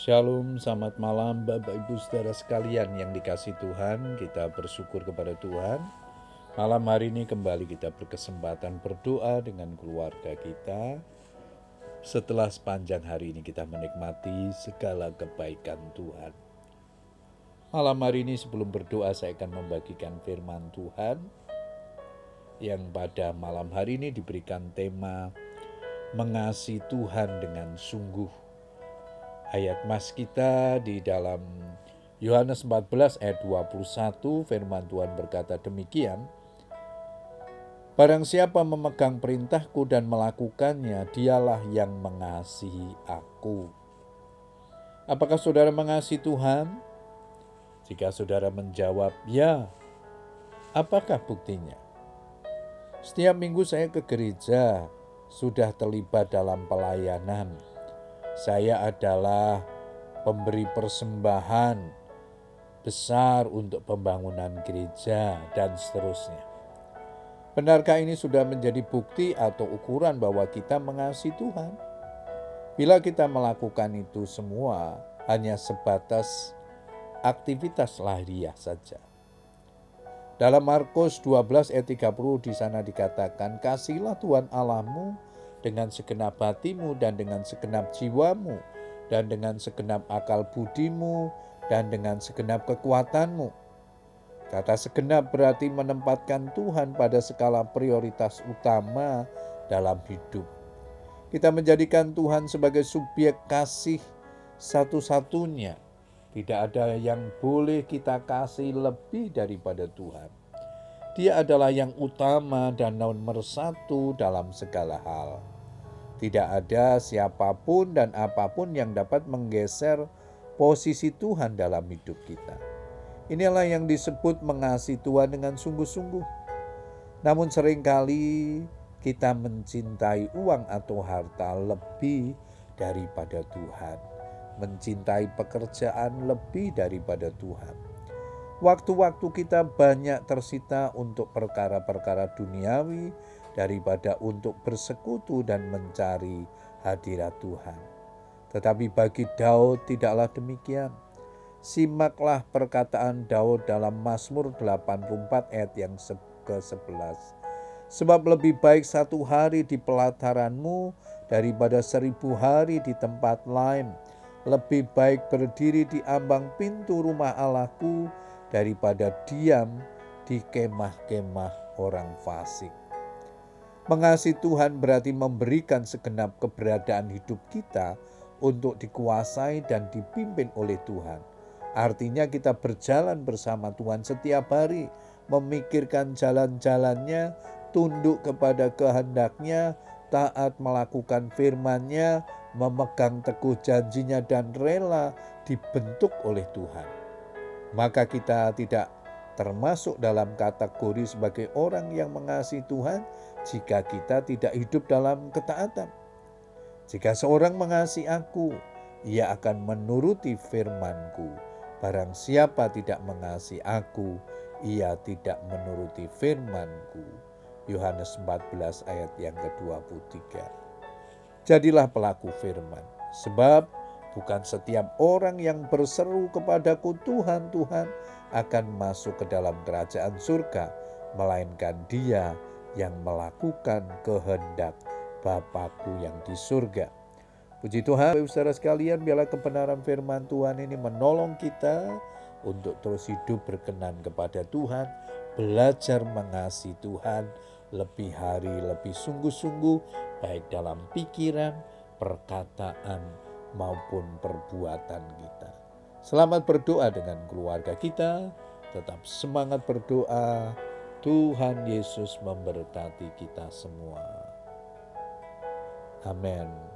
Shalom, selamat malam Bapak Ibu Saudara sekalian yang dikasih Tuhan. Kita bersyukur kepada Tuhan. Malam hari ini kembali kita berkesempatan berdoa dengan keluarga kita. Setelah sepanjang hari ini kita menikmati segala kebaikan Tuhan. Malam hari ini sebelum berdoa saya akan membagikan firman Tuhan yang pada malam hari ini diberikan tema mengasihi Tuhan dengan sungguh ayat mas kita di dalam Yohanes 14 ayat 21 firman Tuhan berkata demikian Barang siapa memegang perintahku dan melakukannya, dialah yang mengasihi aku. Apakah saudara mengasihi Tuhan? Jika saudara menjawab ya, apakah buktinya? Setiap minggu saya ke gereja, sudah terlibat dalam pelayanan saya adalah pemberi persembahan besar untuk pembangunan gereja dan seterusnya. Benarkah ini sudah menjadi bukti atau ukuran bahwa kita mengasihi Tuhan? Bila kita melakukan itu semua hanya sebatas aktivitas lahiriah saja. Dalam Markus 12 ayat 30 di sana dikatakan, "Kasihlah Tuhan Allahmu dengan segenap hatimu dan dengan segenap jiwamu dan dengan segenap akal budimu dan dengan segenap kekuatanmu. Kata segenap berarti menempatkan Tuhan pada skala prioritas utama dalam hidup. Kita menjadikan Tuhan sebagai subjek kasih satu-satunya. Tidak ada yang boleh kita kasih lebih daripada Tuhan. Dia adalah yang utama dan nomor satu dalam segala hal. Tidak ada siapa pun dan apa pun yang dapat menggeser posisi Tuhan dalam hidup kita. Inilah yang disebut mengasihi Tuhan dengan sungguh-sungguh. Namun sering kali kita mencintai uang atau harta lebih daripada Tuhan. Mencintai pekerjaan lebih daripada Tuhan Waktu-waktu kita banyak tersita untuk perkara-perkara duniawi daripada untuk bersekutu dan mencari hadirat Tuhan. Tetapi bagi Daud tidaklah demikian. Simaklah perkataan Daud dalam Mazmur 84 ayat yang ke-11. Sebab lebih baik satu hari di pelataranmu daripada seribu hari di tempat lain. Lebih baik berdiri di ambang pintu rumah Allahku daripada diam di kemah-kemah orang fasik. Mengasihi Tuhan berarti memberikan segenap keberadaan hidup kita untuk dikuasai dan dipimpin oleh Tuhan. Artinya kita berjalan bersama Tuhan setiap hari, memikirkan jalan-jalannya, tunduk kepada kehendaknya, taat melakukan firman-Nya, memegang teguh janjinya dan rela dibentuk oleh Tuhan maka kita tidak termasuk dalam kategori sebagai orang yang mengasihi Tuhan jika kita tidak hidup dalam ketaatan. Jika seorang mengasihi aku, ia akan menuruti firmanku. Barang siapa tidak mengasihi aku, ia tidak menuruti firmanku. Yohanes 14 ayat yang ke-23. Jadilah pelaku firman, sebab Bukan setiap orang yang berseru kepadaku Tuhan, Tuhan akan masuk ke dalam kerajaan surga, melainkan dia yang melakukan kehendak Bapakku yang di surga. Puji Tuhan, Bapak saudara sekalian, biarlah kebenaran firman Tuhan ini menolong kita untuk terus hidup berkenan kepada Tuhan, belajar mengasihi Tuhan lebih hari, lebih sungguh-sungguh, baik dalam pikiran, perkataan, maupun perbuatan kita. Selamat berdoa dengan keluarga kita, tetap semangat berdoa. Tuhan Yesus memberkati kita semua. Amin.